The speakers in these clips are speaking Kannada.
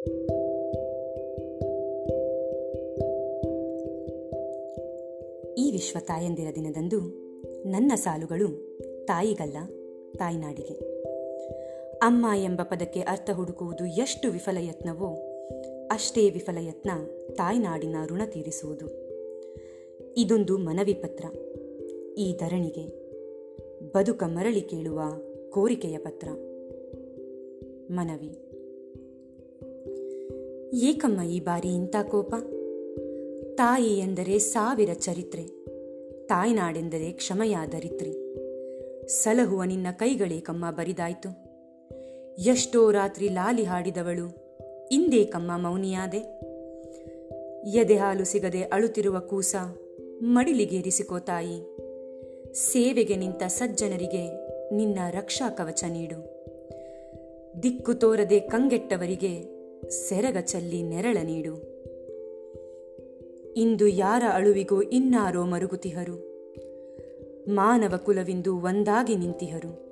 ಈ ವಿಶ್ವ ತಾಯಂದಿರ ದಿನದಂದು ನನ್ನ ಸಾಲುಗಳು ತಾಯಿಗಲ್ಲ, ತಾಯ್ನಾಡಿಗೆ. ಅಮ್ಮ ಎಂಬ ಪದಕ್ಕೆ ಅರ್ಥ ಹುಡುಕುವುದು ಎಷ್ಟು ವಿಫಲ ಯತ್ನವೋ ಅಷ್ಟೇ ವಿಫಲ ಯತ್ನ ತಾಯ್ನಾಡಿನ ಋಣ ತೀರಿಸುವುದು. ಇದೊಂದು ಮನವಿ ಪತ್ರ ಈ ಧರಣಿಗೆ ಬದುಕ ಮರಳಿ ಕೇಳುವ ಕೋರಿಕೆಯ ಪತ್ರ. ಮನವಿ. ಏಕಮ್ಮ ಈ ಬಾರಿ ಇಂಥ ಕೋಪ? ತಾಯಿ ಎಂದರೆ ಸಾವಿರ ಚರಿತ್ರೆ, ತಾಯ್ನಾಡೆಂದರೆ ಕ್ಷಮೆಯಾದರಿತ್ರಿ ಸಲಹುವ ನಿನ್ನ ಕೈಗಳೇಕಮ್ಮ ಬರಿದಾಯ್ತು. ಎಷ್ಟೋ ರಾತ್ರಿ ಲಾಲಿ ಹಾಡಿದವಳು ಇಂದೇಕಮ್ಮ ಮೌನಿಯಾದೆ. ಎದೆ ಹಾಲು ಸಿಗದೆ ಅಳುತ್ತಿರುವ ಕೂಸ ಮಡಿಲಿಗೇರಿಸಿಕೋ ತಾಯಿ. ಸೇವೆಗೆ ನಿಂತ ಸಜ್ಜನರಿಗೆ ನಿನ್ನ ರಕ್ಷಾ ಕವಚ ನೀಡು. ದಿಕ್ಕು ತೋರದೆ ಕಂಗೆಟ್ಟವರಿಗೆ ಸೆರಗ ಚಲ್ಲಿ ನೆರಳ ನೀಡು. ಇಂದು ಯಾರ ಅಳುವಿಗೋ ಇನ್ನಾರೋ ಮರುಗುತಿಹರು. ಮಾನವ ಕುಲವಿಂದು ಒಂದಾಗಿ ನಿಂತಿಹರು.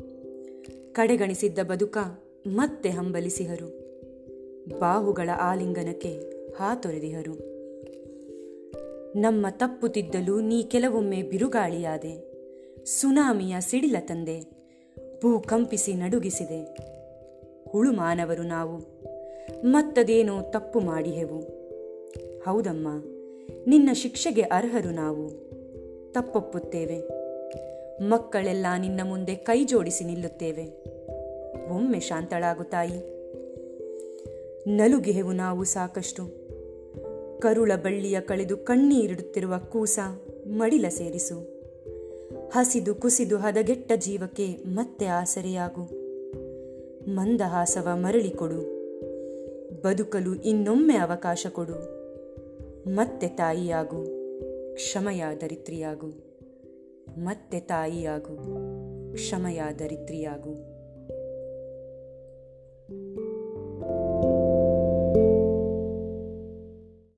ಕಡೆಗಣಿಸಿದ್ದ ಬದುಕ ಮತ್ತೆ ಹಂಬಲಿಸಿಹರು. ಬಾಹುಗಳ ಆಲಿಂಗನಕ್ಕೆ ಹಾತೊರೆದಿಹರು. ನಮ್ಮ ತಪ್ಪು ತಿದ್ದಲು ನೀ ಕೆಲವೊಮ್ಮೆ ಬಿರುಗಾಳಿಯಾದೆ. ಸುನಾಮಿಯ ಸಿಡಿಲ ತಂದೆ. ಭೂಕಂಪಿಸಿ ನಡುಗಿಸಿದೆ. ಹುಳು ಮಾನವರು ನಾವು ಮತ್ತದೇನೋ ತಪ್ಪು ಮಾಡಿಹೆವು. ಹೌದಮ್ಮ, ನಿನ್ನ ಶಿಕ್ಷೆಗೆ ಅರ್ಹರು ನಾವು. ತಪ್ಪೊಪ್ಪುತ್ತೇವೆ. ಮಕ್ಕಳೆಲ್ಲ ನಿನ್ನ ಮುಂದೆ ಕೈ ಜೋಡಿಸಿ ನಿಲ್ಲುತ್ತೇವೆ. ಒಮ್ಮೆ ಶಾಂತಳಾಗು ತಾಯಿ. ನಲುಗೆಹೆವು ನಾವು ಸಾಕಷ್ಟು. ಕರುಳ ಬಳ್ಳಿಯ ಕಳೆದು ಕಣ್ಣೀರಿಡುತ್ತಿರುವ ಕೂಸ ಮಡಿಲ ಸೇರಿಸು. ಹಸಿದು ಕುಸಿದು ಹದಗೆಟ್ಟ ಜೀವಕ್ಕೆ ಮತ್ತೆ ಆಸರೆಯಾಗು. ಮಂದಹಾಸವ ಮರಳಿ ಕೊಡು. ಬದುಕಲು ಇನ್ನೊಮ್ಮೆ ಅವಕಾಶ ಕೊಡು. ಮತ್ತೆ ತಾಯಿಯಾಗು. ಕ್ಷಮಯ ದರಿತ್ರಿಯಾಗು ಮತ್ತೆ ತಾಯಿಯಾಗು. ಕ್ಷಮಯ ದರಿತ್ರಿಯಾಗು